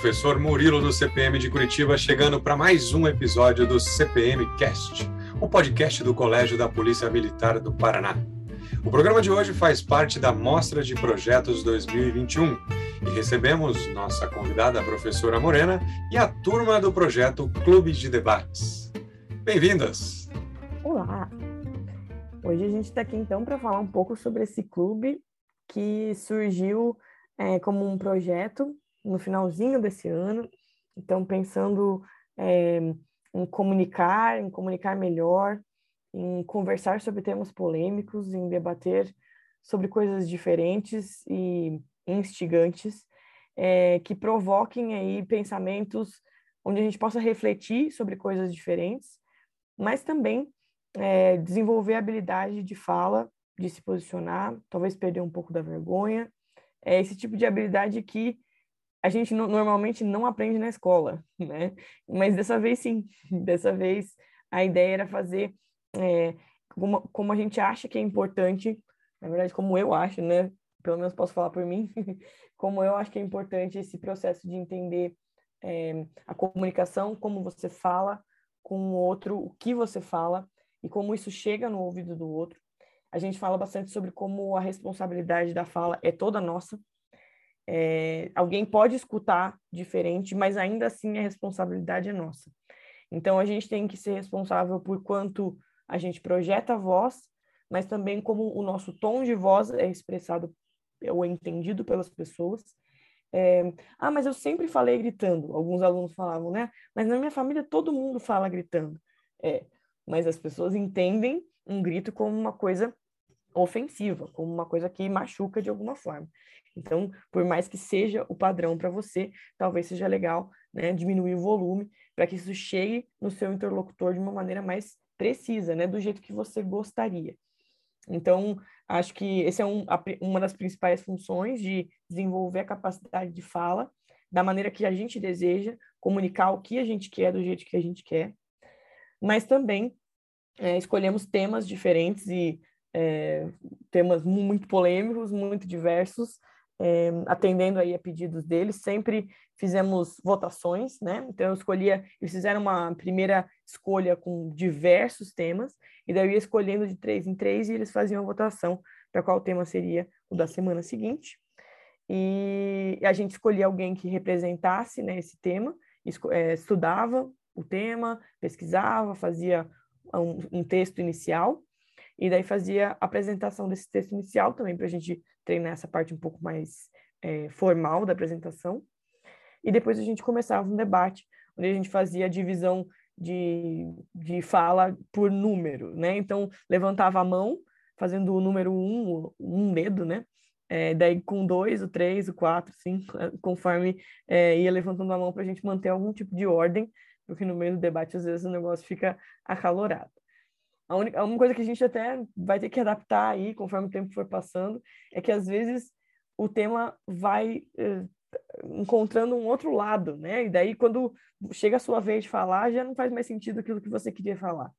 professor Murilo do CPM de Curitiba, chegando para mais um episódio do CPM Cast, o podcast do Colégio da Polícia Militar do Paraná. O programa de hoje faz parte da Mostra de Projetos 2021 e recebemos nossa convidada, a professora Morena, e a turma do projeto Clube de Debates. Bem-vindas! Olá! Hoje a gente está aqui então para falar um pouco sobre esse clube que surgiu é, como um projeto no finalzinho desse ano. Então, pensando é, em comunicar, em comunicar melhor, em conversar sobre temas polêmicos, em debater sobre coisas diferentes e instigantes, é, que provoquem aí pensamentos onde a gente possa refletir sobre coisas diferentes, mas também é, desenvolver a habilidade de fala, de se posicionar, talvez perder um pouco da vergonha. É esse tipo de habilidade que a gente normalmente não aprende na escola, né? Mas dessa vez sim, dessa vez a ideia era fazer é, como, como a gente acha que é importante, na verdade como eu acho, né? Pelo menos posso falar por mim, como eu acho que é importante esse processo de entender é, a comunicação, como você fala com o outro, o que você fala e como isso chega no ouvido do outro. A gente fala bastante sobre como a responsabilidade da fala é toda nossa, é, alguém pode escutar diferente, mas ainda assim a responsabilidade é nossa. Então a gente tem que ser responsável por quanto a gente projeta a voz, mas também como o nosso tom de voz é expressado ou entendido pelas pessoas. É, ah, mas eu sempre falei gritando. Alguns alunos falavam, né? Mas na minha família todo mundo fala gritando. É, mas as pessoas entendem um grito como uma coisa ofensiva, como uma coisa que machuca de alguma forma. Então, por mais que seja o padrão para você, talvez seja legal né, diminuir o volume para que isso chegue no seu interlocutor de uma maneira mais precisa, né, do jeito que você gostaria. Então, acho que essa é um, a, uma das principais funções de desenvolver a capacidade de fala da maneira que a gente deseja, comunicar o que a gente quer do jeito que a gente quer, mas também é, escolhemos temas diferentes e é, temas muito polêmicos, muito diversos, é, atendendo aí a pedidos deles, sempre fizemos votações, né? Então eu escolhia, eles fizeram uma primeira escolha com diversos temas, e daí eu ia escolhendo de três em três e eles faziam a votação para qual tema seria o da semana seguinte. E a gente escolhia alguém que representasse né, esse tema, é, estudava o tema, pesquisava, fazia um, um texto inicial, e daí fazia a apresentação desse texto inicial também para a gente treinar essa parte um pouco mais é, formal da apresentação. E depois a gente começava um debate, onde a gente fazia a divisão de, de fala por número, né? Então, levantava a mão, fazendo o número um, um dedo, né? É, daí com dois, o três, o quatro, cinco, conforme é, ia levantando a mão para a gente manter algum tipo de ordem, porque no meio do debate às vezes o negócio fica acalorado. A única, uma coisa que a gente até vai ter que adaptar aí, conforme o tempo for passando, é que às vezes o tema vai eh, encontrando um outro lado, né? E daí, quando chega a sua vez de falar, já não faz mais sentido aquilo que você queria falar.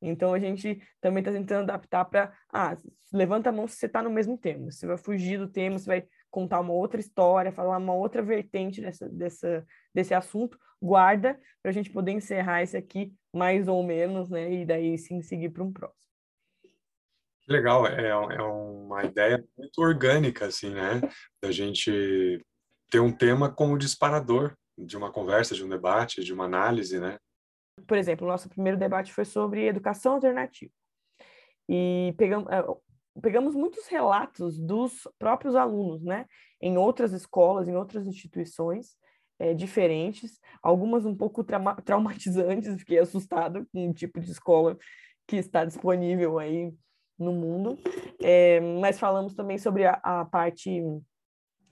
Então, a gente também está tentando adaptar para, ah, levanta a mão se você está no mesmo tema. Você vai fugir do tema, você vai contar uma outra história, falar uma outra vertente dessa, dessa, desse assunto, guarda para a gente poder encerrar esse aqui mais ou menos, né? E daí sim seguir para um próximo. Legal, é, é uma ideia muito orgânica, assim, né? Da gente ter um tema como disparador de uma conversa, de um debate, de uma análise, né? Por exemplo, o nosso primeiro debate foi sobre educação alternativa. E pegamos, é, pegamos muitos relatos dos próprios alunos, né? Em outras escolas, em outras instituições, é, diferentes, algumas um pouco trauma traumatizantes, fiquei assustado com o tipo de escola que está disponível aí no mundo, é, mas falamos também sobre a, a, parte,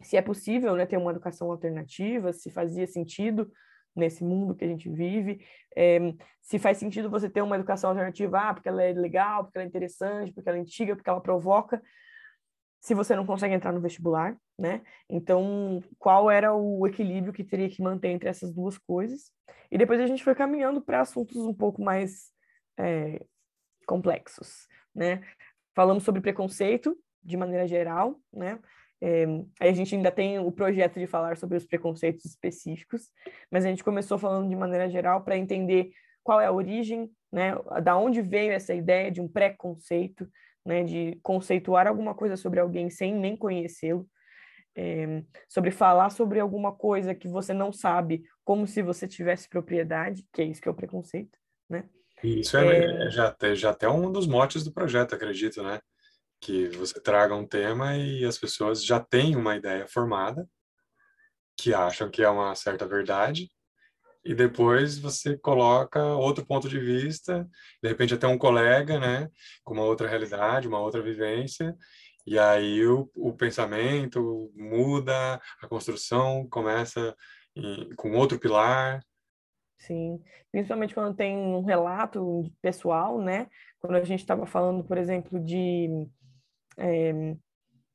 se é possível né, ter uma educação alternativa, se fazia sentido nesse mundo que a gente vive, é, se faz sentido você ter uma educação alternativa, ah, porque ela é legal, porque ela é interessante, porque ela é antiga, porque ela provoca, se você não consegue entrar no vestibular, né? Então, qual era o equilíbrio que teria que manter entre essas duas coisas? E depois a gente foi caminhando para assuntos um pouco mais é, complexos, né? Falamos sobre preconceito de maneira geral, né? É, aí a gente ainda tem o projeto de falar sobre os preconceitos específicos, mas a gente começou falando de maneira geral para entender qual é a origem, né, da onde veio essa ideia de um preconceito, né, de conceituar alguma coisa sobre alguém sem nem conhecê-lo, é, sobre falar sobre alguma coisa que você não sabe, como se você tivesse propriedade, que é isso que é o preconceito, né? Isso é, é... já, já até um dos motes do projeto, acredito, né? Que você traga um tema e as pessoas já têm uma ideia formada, que acham que é uma certa verdade, e depois você coloca outro ponto de vista, de repente até um colega, né, com uma outra realidade, uma outra vivência, e aí o, o pensamento muda, a construção começa em, com outro pilar. Sim, principalmente quando tem um relato pessoal, né? Quando a gente estava falando, por exemplo, de, é,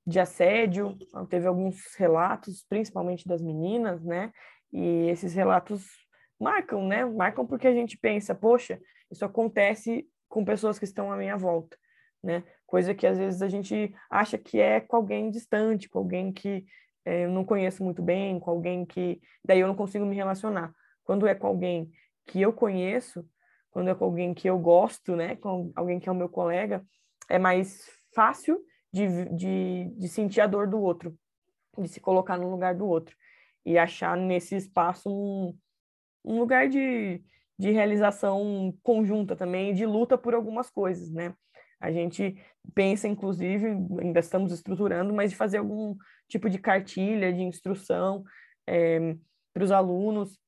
de assédio, teve alguns relatos, principalmente das meninas, né? E esses relatos marcam, né? Marcam porque a gente pensa, poxa, isso acontece com pessoas que estão à minha volta, né? Coisa que às vezes a gente acha que é com alguém distante, com alguém que é, eu não conheço muito bem, com alguém que daí eu não consigo me relacionar. Quando é com alguém que eu conheço, quando é com alguém que eu gosto, né? Com alguém que é o meu colega, é mais fácil de, de, de sentir a dor do outro, de se colocar no lugar do outro e achar nesse espaço um, um lugar de, de realização conjunta também, de luta por algumas coisas, né? A gente pensa, inclusive, ainda estamos estruturando, mas de fazer algum tipo de cartilha de instrução é, eh, para os alunos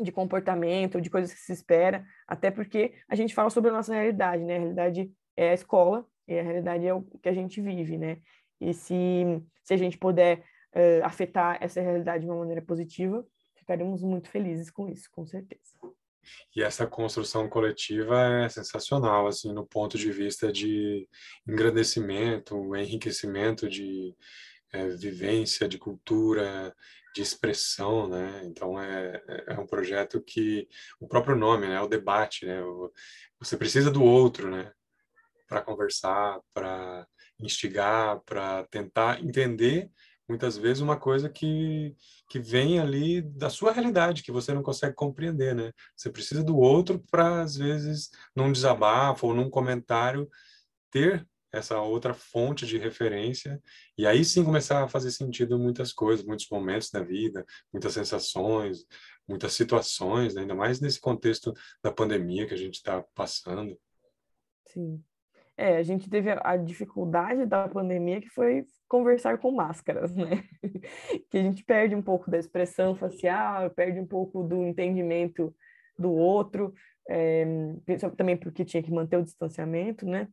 de comportamento, de coisas que se espera, até porque a gente fala sobre a nossa realidade, né? A realidade é a escola e a realidade é o que a gente vive, né? E se, se a gente puder uh, afetar essa realidade de uma maneira positiva, ficaremos muito felizes com isso, com certeza. E essa construção coletiva é sensacional, assim, no ponto de vista de engrandecimento, enriquecimento de é, vivência, de cultura, de expressão, né? Então é, é um projeto que o próprio nome, né, é o debate, né? Você precisa do outro, né, para conversar, para instigar, para tentar entender muitas vezes uma coisa que, que vem ali da sua realidade, que você não consegue compreender, né? Você precisa do outro para, às vezes, num desabafo ou num comentário, ter essa outra fonte de referência e aí sim começar a fazer sentido muitas coisas, muitos momentos da vida, muitas sensações, muitas situações, né? ainda mais nesse contexto da pandemia que a gente está passando. Sim. É, a gente teve a dificuldade da pandemia que foi conversar com máscaras, né? que a gente perde um pouco da expressão facial, perde um pouco do entendimento do outro, é, também porque tinha que manter o distanciamento, né?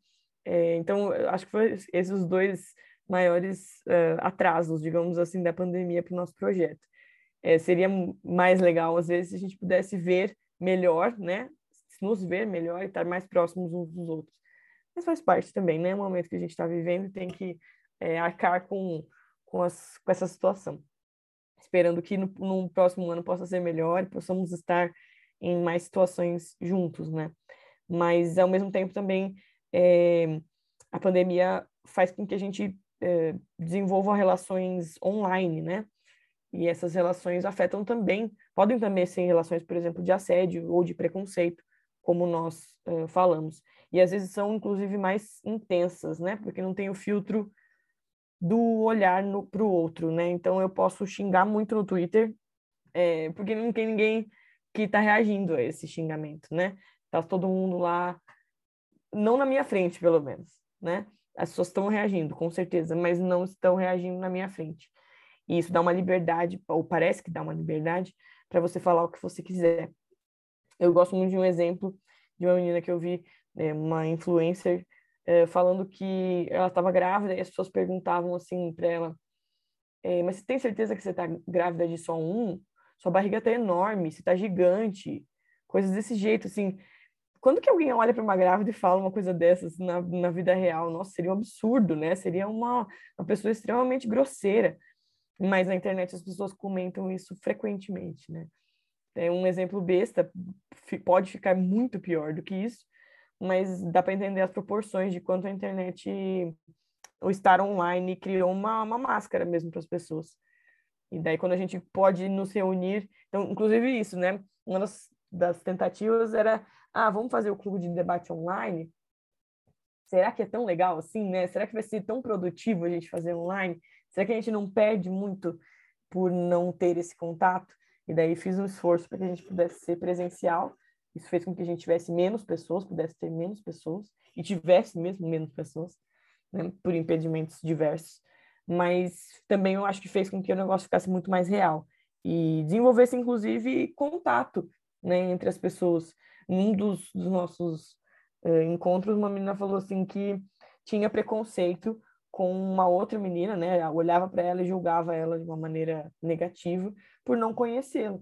É, então, acho que foi esses os dois maiores uh, atrasos, digamos assim, da pandemia para o nosso projeto. É, seria mais legal, às vezes, se a gente pudesse ver melhor, né? Nos ver melhor e estar mais próximos uns dos outros. Mas faz parte também, né? O momento que a gente está vivendo tem que é, arcar com, com, as, com essa situação. Esperando que no, no próximo ano possa ser melhor e possamos estar em mais situações juntos, né? Mas, ao mesmo tempo, também é, a pandemia faz com que a gente é, desenvolva relações online, né? E essas relações afetam também, podem também ser relações, por exemplo, de assédio ou de preconceito, como nós uh, falamos. E às vezes são, inclusive, mais intensas, né? Porque não tem o filtro do olhar para o outro, né? Então eu posso xingar muito no Twitter, é, porque não tem ninguém que está reagindo a esse xingamento, né? Tá todo mundo lá, não na minha frente, pelo menos, né? As pessoas estão reagindo, com certeza, mas não estão reagindo na minha frente. E isso dá uma liberdade, ou parece que dá uma liberdade, para você falar o que você quiser. Eu gosto muito de um exemplo de uma menina que eu vi, né, uma influencer, é, falando que ela estava grávida e as pessoas perguntavam assim para ela: é, Mas você tem certeza que você está grávida de só um? Sua barriga está enorme, você está gigante. Coisas desse jeito, assim. Quando que alguém olha para uma grávida e fala uma coisa dessas na, na vida real? Nossa, seria um absurdo, né? Seria uma, uma pessoa extremamente grosseira. Mas na internet as pessoas comentam isso frequentemente, né? É um exemplo besta, pode ficar muito pior do que isso, mas dá para entender as proporções de quanto a internet o estar online criou uma, uma máscara mesmo para as pessoas. E daí, quando a gente pode nos reunir, então, inclusive isso, né? Uma das, das tentativas era, ah, vamos fazer o clube de debate online? Será que é tão legal assim, né? Será que vai ser tão produtivo a gente fazer online? Será que a gente não perde muito por não ter esse contato? E daí fiz um esforço para que a gente pudesse ser presencial. Isso fez com que a gente tivesse menos pessoas, pudesse ter menos pessoas e tivesse mesmo menos pessoas, né, por impedimentos diversos. Mas também eu acho que fez com que o negócio ficasse muito mais real e desenvolvesse inclusive contato, né, entre as pessoas. Num dos, dos nossos uh, encontros, uma menina falou assim que tinha preconceito com uma outra menina, né? Olhava para ela e julgava ela de uma maneira negativa por não conhecê-la,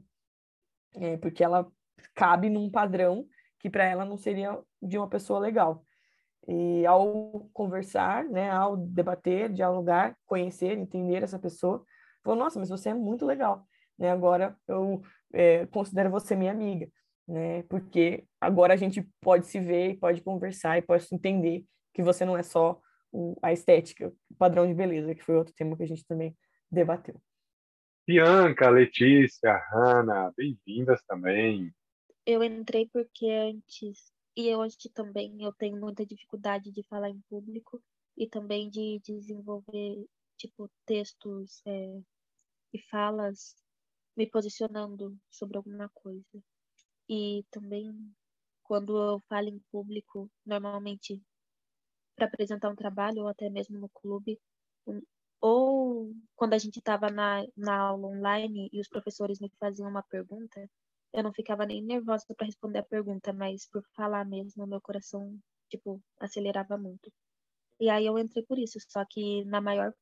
é, porque ela cabe num padrão que para ela não seria de uma pessoa legal. E ao conversar, né, ao debater, dialogar, conhecer, entender essa pessoa, falou: Nossa, mas você é muito legal, né? Agora eu é, considero você minha amiga, né? Porque agora a gente pode se ver, pode conversar e pode entender que você não é só o, a estética, o padrão de beleza, que foi outro tema que a gente também debateu. Bianca, Letícia, Hanna, bem-vindas também. Eu entrei porque antes, e hoje também, eu tenho muita dificuldade de falar em público e também de desenvolver, tipo, textos é, e falas me posicionando sobre alguma coisa. E também, quando eu falo em público, normalmente para apresentar um trabalho ou até mesmo no clube, ou quando a gente estava na, na aula online e os professores me faziam uma pergunta, eu não ficava nem nervosa para responder a pergunta, mas por falar mesmo, meu coração, tipo, acelerava muito. E aí eu entrei por isso, só que na maior,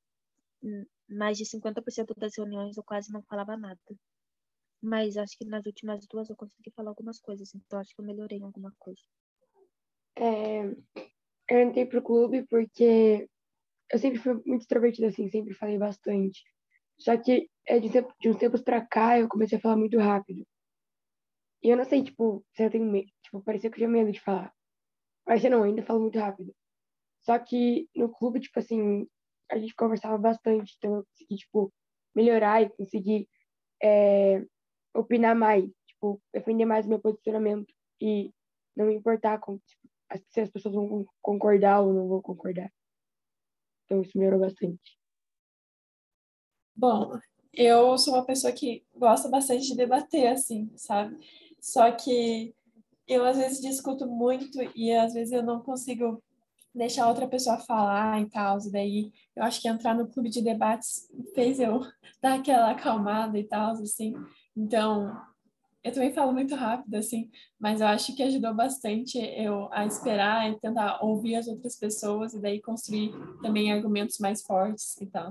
mais de 50% das reuniões eu quase não falava nada. Mas acho que nas últimas duas eu consegui falar algumas coisas, então acho que eu melhorei em alguma coisa. É, eu entrei pro clube porque eu sempre fui muito extrovertida, assim, sempre falei bastante. Só que é de, de uns tempos pra cá eu comecei a falar muito rápido. E eu não sei, tipo, se eu tenho medo. Tipo, parecia que eu tinha medo de falar. Mas eu não, ainda falo muito rápido. Só que no clube, tipo assim, a gente conversava bastante. Então eu consegui, tipo, melhorar e conseguir é, opinar mais. Tipo, defender mais o meu posicionamento. E não me importar com, tipo, se as pessoas vão concordar ou não vão concordar. Então isso melhorou bastante. Bom, eu sou uma pessoa que gosta bastante de debater, assim, sabe? Só que eu às vezes discuto muito e às vezes eu não consigo deixar outra pessoa falar e tal. E daí eu acho que entrar no clube de debates fez eu dar aquela acalmada e tal, assim. Então, eu também falo muito rápido, assim, mas eu acho que ajudou bastante eu a esperar e tentar ouvir as outras pessoas e daí construir também argumentos mais fortes e tal.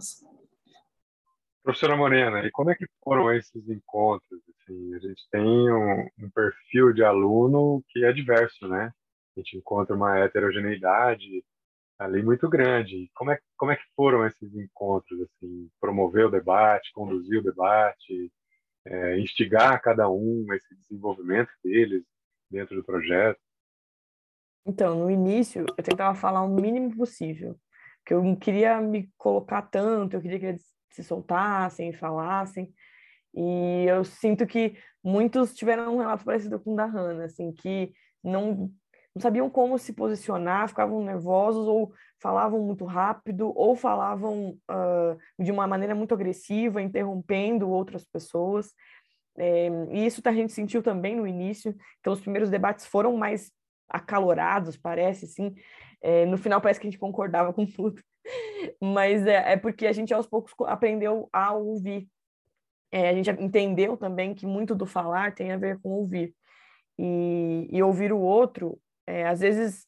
Professora Morena, e como é que foram esses encontros? Assim, a gente tem um, um, perfil de aluno que é diverso, né? A gente encontra uma heterogeneidade ali muito grande. Como é, como é que foram esses encontros? Assim, promover o debate, conduzir o debate, é, instigar cada um esse desenvolvimento deles dentro do projeto? Então, no início, eu tentava falar o mínimo possível, porque eu não queria me colocar tanto, eu queria que eles se soltassem falassem, e eu sinto que muitos tiveram um relato parecido com o da Hannah, assim, que não não sabiam como se posicionar, ficavam nervosos ou falavam muito rápido ou falavam uh, de uma maneira muito agressiva, interrompendo outras pessoas. É, e isso a gente sentiu também no início. Então, os primeiros debates foram mais acalorados, parece, sim. É, no final parece que a gente concordava com tudo. Mas é, é porque a gente aos poucos aprendeu a ouvir. É, a gente entendeu também que muito do falar tem a ver com ouvir. E, e ouvir o outro é, às vezes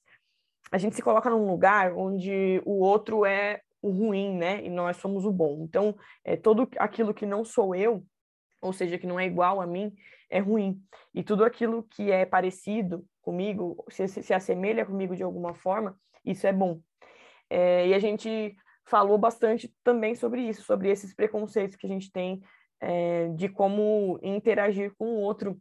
a gente se coloca num lugar onde o outro é o ruim, né? E nós somos o bom. Então, é, todo aquilo que não sou eu, ou seja, que não é igual a mim, é ruim. E tudo aquilo que é parecido comigo, se, se assemelha comigo de alguma forma, isso é bom. É, e a gente falou bastante também sobre isso, sobre esses preconceitos que a gente tem é, de como interagir com o outro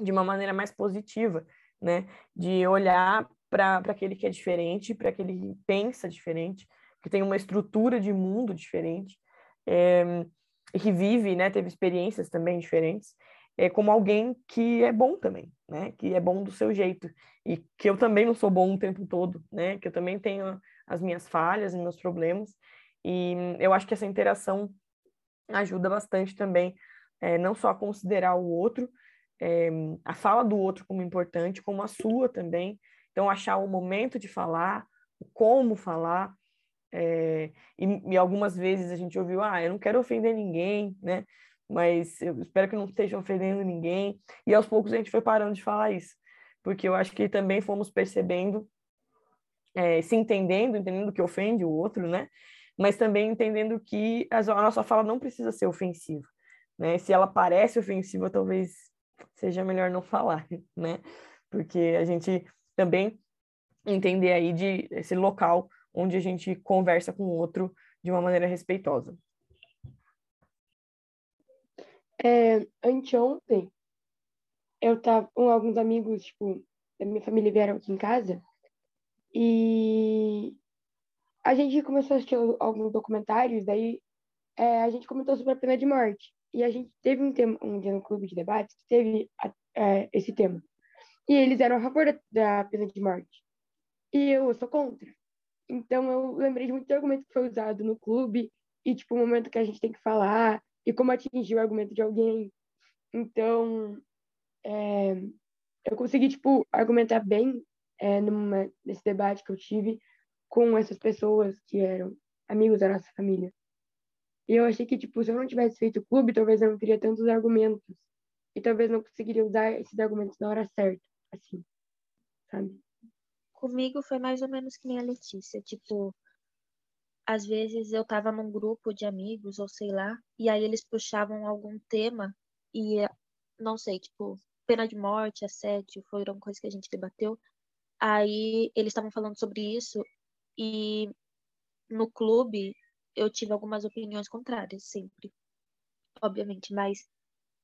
de uma maneira mais positiva né? De olhar para aquele que é diferente, para aquele que pensa diferente, que tem uma estrutura de mundo diferente, é, que vive, né, teve experiências também diferentes, é como alguém que é bom também, né, que é bom do seu jeito e que eu também não sou bom o tempo todo, né, que eu também tenho as minhas falhas e meus problemas e eu acho que essa interação ajuda bastante também, é, não só a considerar o outro, é, a fala do outro como importante, como a sua também. Então, achar o momento de falar, como falar. É, e, e, algumas vezes a gente ouviu, ah, eu não quero ofender ninguém, né? Mas eu espero que não esteja ofendendo ninguém. E aos poucos a gente foi parando de falar isso, porque eu acho que também fomos percebendo, é, se entendendo, entendendo que ofende o outro, né? Mas também entendendo que a nossa fala não precisa ser ofensiva, né? Se ela parece ofensiva, talvez seja melhor não falar, né? Porque a gente também entender aí de esse local onde a gente conversa com o outro de uma maneira respeitosa. É, anteontem, eu tava com alguns amigos, tipo, da minha família vieram aqui em casa e a gente começou a assistir alguns documentários, daí é, a gente comentou sobre a pena de morte. E a gente teve um, tema, um dia no clube de debates que teve é, esse tema. E eles eram a favor da, da pena de morte. E eu sou contra. Então eu lembrei de muito argumento que foi usado no clube e tipo o momento que a gente tem que falar e como atingir o argumento de alguém. Então é, eu consegui tipo argumentar bem é, numa, nesse debate que eu tive com essas pessoas que eram amigos da nossa família. E eu achei que, tipo, se eu não tivesse feito clube, talvez eu não teria tantos argumentos. E talvez não conseguiria usar esses argumentos na hora certa, assim, sabe? Comigo foi mais ou menos que nem a Letícia. Tipo, às vezes eu tava num grupo de amigos, ou sei lá, e aí eles puxavam algum tema e, não sei, tipo, pena de morte, assédio, foram coisas que a gente debateu. Aí eles estavam falando sobre isso e no clube eu tive algumas opiniões contrárias, sempre, obviamente, mas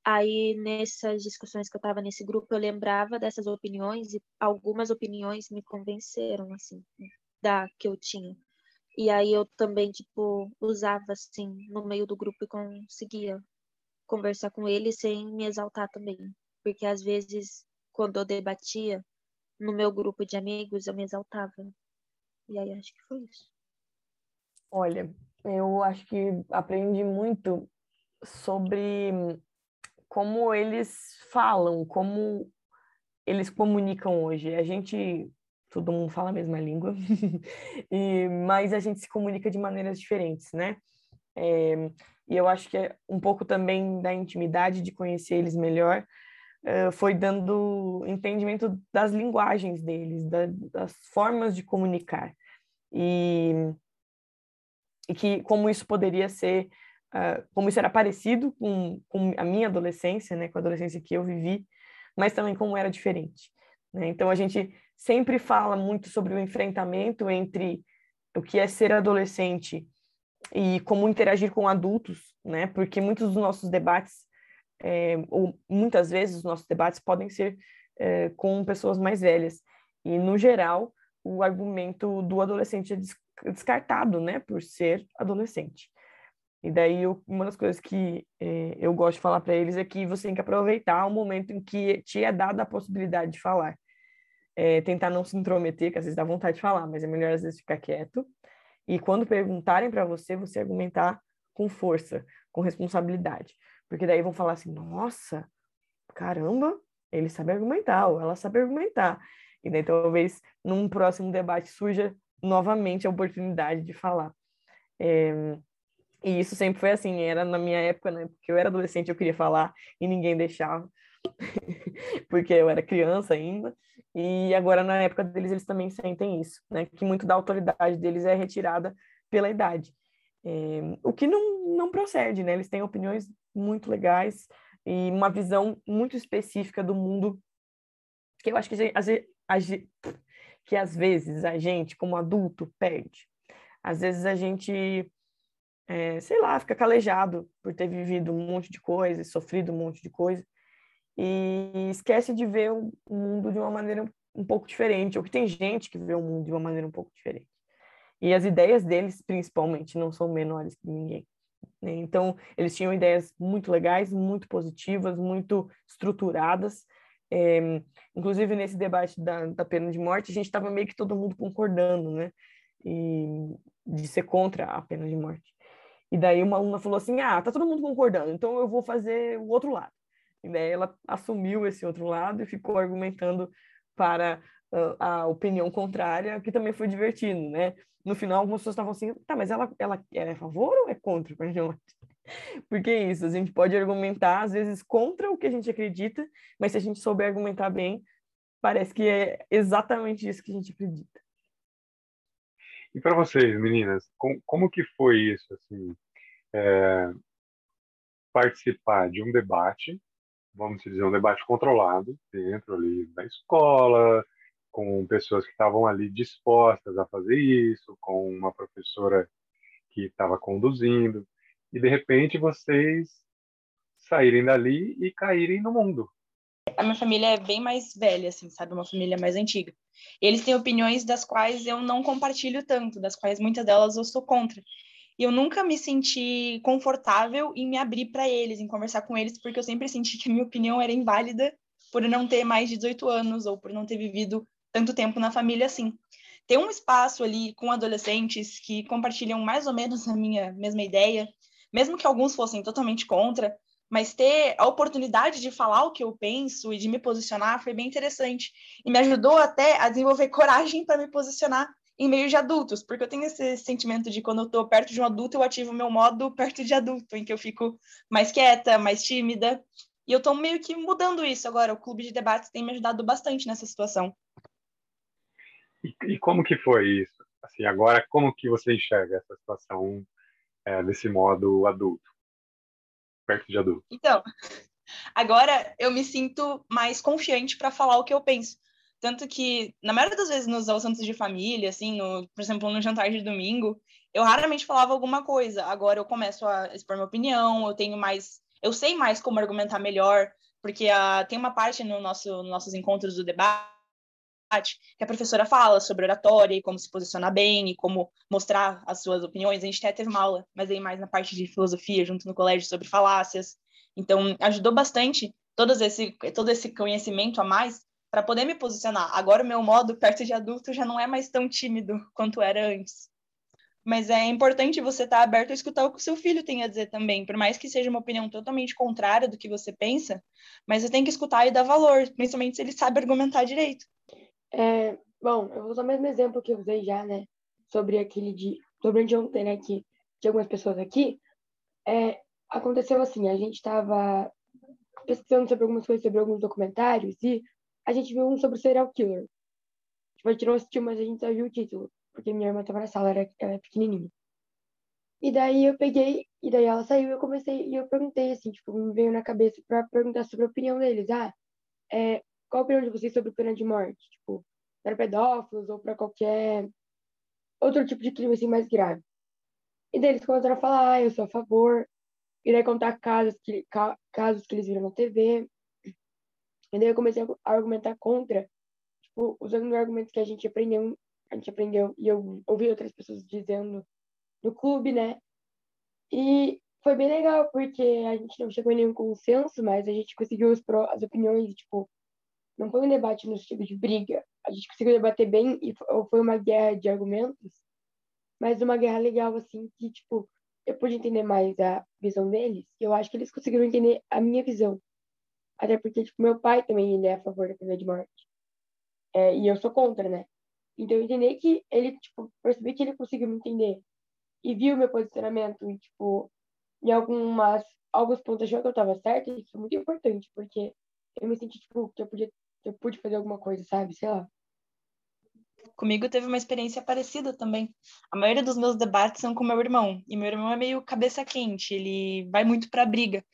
aí nessas discussões que eu estava nesse grupo, eu lembrava dessas opiniões e algumas opiniões me convenceram, assim, da que eu tinha. E aí eu também, tipo, usava, assim, no meio do grupo e conseguia conversar com ele sem me exaltar também. Porque às vezes, quando eu debatia no meu grupo de amigos, eu me exaltava. E aí acho que foi isso. Olha, eu acho que aprendi muito sobre como eles falam, como eles comunicam hoje. A gente, todo mundo fala a mesma língua, e, mas a gente se comunica de maneiras diferentes, né? É, e eu acho que é um pouco também da intimidade de conhecer eles melhor, é, foi dando entendimento das linguagens deles, da, das formas de comunicar. E e que como isso poderia ser, uh, como isso era parecido com, com a minha adolescência, né, com a adolescência que eu vivi, mas também como era diferente. Né? Então a gente sempre fala muito sobre o enfrentamento entre o que é ser adolescente e como interagir com adultos, né? Porque muitos dos nossos debates, é, ou muitas vezes os nossos debates podem ser é, com pessoas mais velhas. E no geral, o argumento do adolescente é descartado, né, por ser adolescente. E daí, eu, uma das coisas que é, eu gosto de falar para eles é que você tem que aproveitar o momento em que te é dada a possibilidade de falar. É, tentar não se intrometer, que às vezes dá vontade de falar, mas é melhor às vezes ficar quieto. E quando perguntarem para você, você argumentar com força, com responsabilidade. Porque daí vão falar assim: nossa, caramba, ele sabe argumentar, ou ela sabe argumentar. E daí talvez num próximo debate surja novamente a oportunidade de falar. É, e isso sempre foi assim, era na minha época, né? Porque eu era adolescente, eu queria falar e ninguém deixava, porque eu era criança ainda. E agora, na época deles, eles também sentem isso, né? Que muito da autoridade deles é retirada pela idade. É, o que não, não procede, né? Eles têm opiniões muito legais e uma visão muito específica do mundo que eu acho que gente, a, que às vezes a gente, como adulto, perde. Às vezes a gente, é, sei lá, fica calejado por ter vivido um monte de coisa, sofrido um monte de coisa, e esquece de ver o mundo de uma maneira um pouco diferente, ou que tem gente que vê o mundo de uma maneira um pouco diferente. E as ideias deles, principalmente, não são menores que ninguém. Né? Então, eles tinham ideias muito legais, muito positivas, muito estruturadas. É, inclusive, nesse debate da, da pena de morte, a gente estava meio que todo mundo concordando, né? E de ser contra a pena de morte. E daí uma aluna falou assim: ah, tá todo mundo concordando, então eu vou fazer o outro lado. E daí ela assumiu esse outro lado e ficou argumentando para uh, a opinião contrária, que também foi divertido, né? No final, algumas pessoas estavam assim, tá, mas ela, ela, ela é a favor ou é contra a pena de morte? Porque é isso, a gente pode argumentar, às vezes, contra o que a gente acredita, mas se a gente souber argumentar bem, parece que é exatamente isso que a gente acredita. E para vocês, meninas, com, como que foi isso, assim, é, participar de um debate, vamos dizer, um debate controlado, dentro ali da escola, com pessoas que estavam ali dispostas a fazer isso, com uma professora que estava conduzindo, e de repente vocês saírem dali e caírem no mundo. A minha família é bem mais velha, assim, sabe? Uma família mais antiga. Eles têm opiniões das quais eu não compartilho tanto, das quais muitas delas eu sou contra. E eu nunca me senti confortável em me abrir para eles, em conversar com eles, porque eu sempre senti que a minha opinião era inválida por não ter mais de 18 anos ou por não ter vivido tanto tempo na família assim. Ter um espaço ali com adolescentes que compartilham mais ou menos a minha mesma ideia, mesmo que alguns fossem totalmente contra, mas ter a oportunidade de falar o que eu penso e de me posicionar foi bem interessante. E me ajudou até a desenvolver coragem para me posicionar em meio de adultos, porque eu tenho esse sentimento de quando eu estou perto de um adulto, eu ativo meu modo perto de adulto, em que eu fico mais quieta, mais tímida. E eu estou meio que mudando isso agora. O clube de debates tem me ajudado bastante nessa situação. E, e como que foi isso? Assim, agora, como que você enxerga essa situação é, desse modo adulto? perto de adulto? Então, agora eu me sinto mais confiante para falar o que eu penso. Tanto que, na maioria das vezes, nos assuntos de família, assim, no, por exemplo, no jantar de domingo, eu raramente falava alguma coisa. Agora eu começo a expor minha opinião, eu tenho mais. Eu sei mais como argumentar melhor, porque uh, tem uma parte no nosso, nos nossos encontros do debate que a professora fala sobre oratória e como se posicionar bem e como mostrar as suas opiniões. A gente até teve uma aula, mas aí mais na parte de filosofia, junto no colégio, sobre falácias. Então, ajudou bastante todo esse, todo esse conhecimento a mais para poder me posicionar. Agora, o meu modo perto de adulto já não é mais tão tímido quanto era antes. Mas é importante você estar tá aberto a escutar o que o seu filho tem a dizer também, por mais que seja uma opinião totalmente contrária do que você pensa, mas você tem que escutar e dar valor, principalmente se ele sabe argumentar direito. É, bom, eu vou usar o mesmo exemplo que eu usei já, né? Sobre aquele de. Sobre ontem, né? Que de algumas pessoas aqui. É, aconteceu assim: a gente estava pesquisando sobre algumas coisas, sobre alguns documentários, e a gente viu um sobre serial killer. Tipo, a gente não assistiu, mas a gente só viu o título, porque minha irmã estava na sala, era, ela é pequenininha. E daí eu peguei, e daí ela saiu eu comecei, e eu perguntei, assim, tipo, me veio na cabeça para perguntar sobre a opinião deles. Ah, é, qual a opinião de vocês sobre pena de morte? Tipo, para pedófilos ou para qualquer outro tipo de crime assim mais grave. E daí eles começaram a falar, ah, eu sou a favor. E daí contar casos que, casos que eles viram na TV. E daí eu comecei a argumentar contra, tipo, usando argumentos que a gente aprendeu, a gente aprendeu e eu ouvi outras pessoas dizendo no clube, né? E foi bem legal, porque a gente não chegou em nenhum consenso, mas a gente conseguiu as, opiniões, tipo, não foi um debate no sentido de briga. A gente conseguiu debater bem e foi uma guerra de argumentos, mas uma guerra legal, assim, que, tipo, eu pude entender mais a visão deles e eu acho que eles conseguiram entender a minha visão. Até porque, tipo, meu pai também ele é a favor da pena de morte. É, e eu sou contra, né? Então eu entendi que ele, tipo, percebi que ele conseguiu me entender e viu meu posicionamento e, tipo, em algumas, alguns pontos achou que eu tava certa, e isso é muito importante, porque eu me senti, tipo, que eu podia eu pude fazer alguma coisa, sabe? Sei lá. Comigo teve uma experiência parecida também. A maioria dos meus debates são com meu irmão. E meu irmão é meio cabeça quente, ele vai muito pra briga.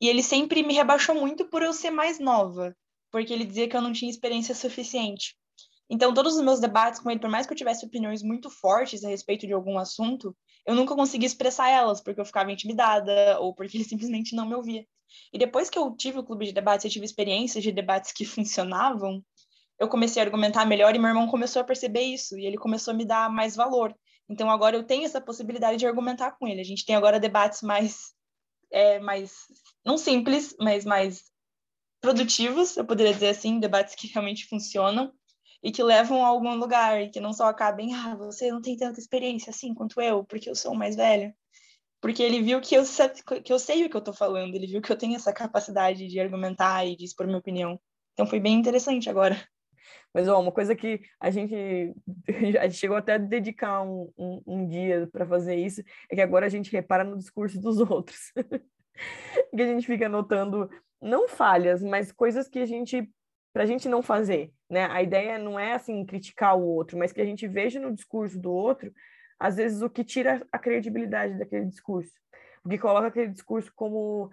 E ele sempre me rebaixou muito por eu ser mais nova, porque ele dizia que eu não tinha experiência suficiente. Então, todos os meus debates com ele, por mais que eu tivesse opiniões muito fortes a respeito de algum assunto, eu nunca conseguia expressar elas, porque eu ficava intimidada ou porque ele simplesmente não me ouvia. E depois que eu tive o clube de debates, eu tive experiências de debates que funcionavam, eu comecei a argumentar melhor e meu irmão começou a perceber isso e ele começou a me dar mais valor. Então agora eu tenho essa possibilidade de argumentar com ele. A gente tem agora debates mais, é, mais não simples, mas mais produtivos, eu poderia dizer assim, debates que realmente funcionam e que levam a algum lugar e que não só acabem, ah, você não tem tanta experiência assim quanto eu, porque eu sou mais velho. Porque ele viu que eu, que eu sei o que eu estou falando, ele viu que eu tenho essa capacidade de argumentar e de expor minha opinião. Então foi bem interessante agora. Mas ó, uma coisa que a gente, a gente chegou até a dedicar um, um, um dia para fazer isso é que agora a gente repara no discurso dos outros. que a gente fica notando não falhas, mas coisas que a gente para a gente não fazer, né? A ideia não é assim criticar o outro, mas que a gente veja no discurso do outro, às vezes o que tira a credibilidade daquele discurso, o que coloca aquele discurso como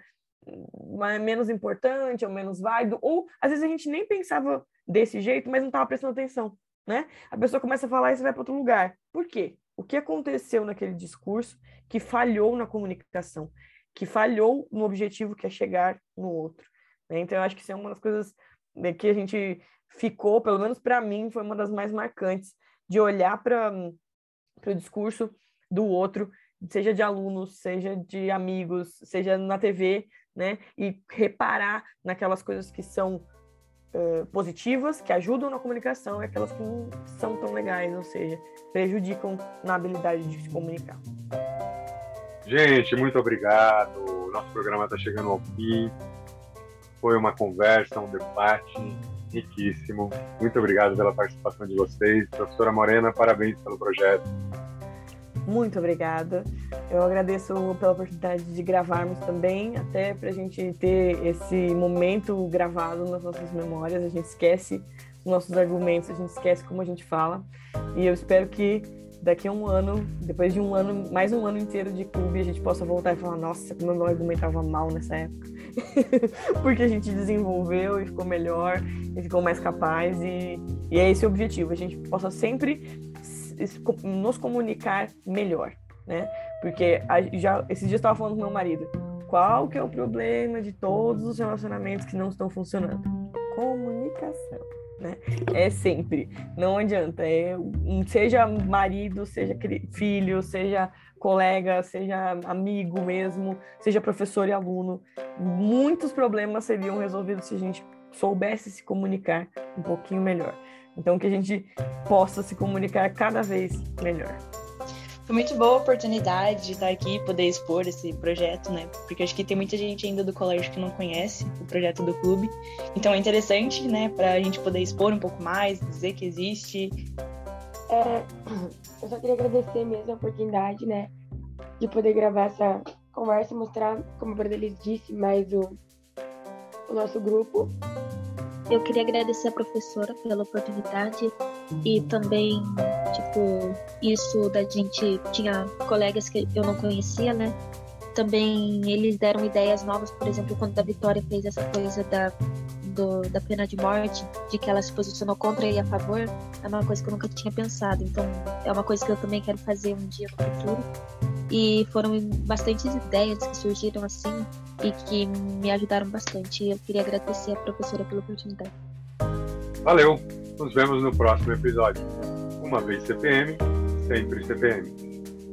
menos importante ou menos válido, ou às vezes a gente nem pensava desse jeito, mas não estava prestando atenção, né? A pessoa começa a falar e você vai para outro lugar. Por quê? O que aconteceu naquele discurso que falhou na comunicação, que falhou no objetivo que é chegar no outro. Né? Então, eu acho que isso é uma das coisas né, que a gente ficou, pelo menos para mim, foi uma das mais marcantes, de olhar para o discurso do outro, seja de alunos, seja de amigos, seja na TV, né? E reparar naquelas coisas que são uh, positivas, que ajudam na comunicação, e aquelas que não são tão legais, ou seja, prejudicam na habilidade de se comunicar. Gente, muito obrigado. Nosso programa está chegando ao fim. Foi uma conversa, um debate riquíssimo. Muito obrigado pela participação de vocês. Professora Morena, parabéns pelo projeto. Muito obrigada. Eu agradeço pela oportunidade de gravarmos também, até para a gente ter esse momento gravado nas nossas memórias. A gente esquece os nossos argumentos, a gente esquece como a gente fala. E eu espero que daqui a um ano, depois de um ano, mais um ano inteiro de clube, a gente possa voltar e falar: nossa, como eu argumentava mal nessa época. Porque a gente desenvolveu e ficou melhor, e ficou mais capaz, e, e é esse o objetivo: a gente possa sempre nos comunicar melhor, né? Porque a, já esses dias eu estava falando com meu marido, qual que é o problema de todos os relacionamentos que não estão funcionando? Comunicação né? É sempre, não adianta. É, seja marido, seja filho, seja colega, seja amigo mesmo, seja professor e aluno, muitos problemas seriam resolvidos se a gente soubesse se comunicar um pouquinho melhor. Então, que a gente possa se comunicar cada vez melhor. Foi muito boa a oportunidade de estar aqui e poder expor esse projeto, né? Porque acho que tem muita gente ainda do colégio que não conhece o projeto do clube. Então é interessante, né, para a gente poder expor um pouco mais, dizer que existe. É, eu só queria agradecer mesmo a oportunidade, né, de poder gravar essa conversa e mostrar, como o Bordelis disse, mais o, o nosso grupo. Eu queria agradecer a professora pela oportunidade e também, tipo, isso da gente tinha colegas que eu não conhecia, né? Também eles deram ideias novas, por exemplo, quando a Vitória fez essa coisa da, do, da pena de morte, de que ela se posicionou contra e a favor, é uma coisa que eu nunca tinha pensado. Então, é uma coisa que eu também quero fazer um dia no futuro. E foram bastantes ideias que surgiram assim e que me ajudaram bastante. Eu queria agradecer a professora pela oportunidade. Valeu! Nos vemos no próximo episódio. Uma vez CPM, sempre CPM.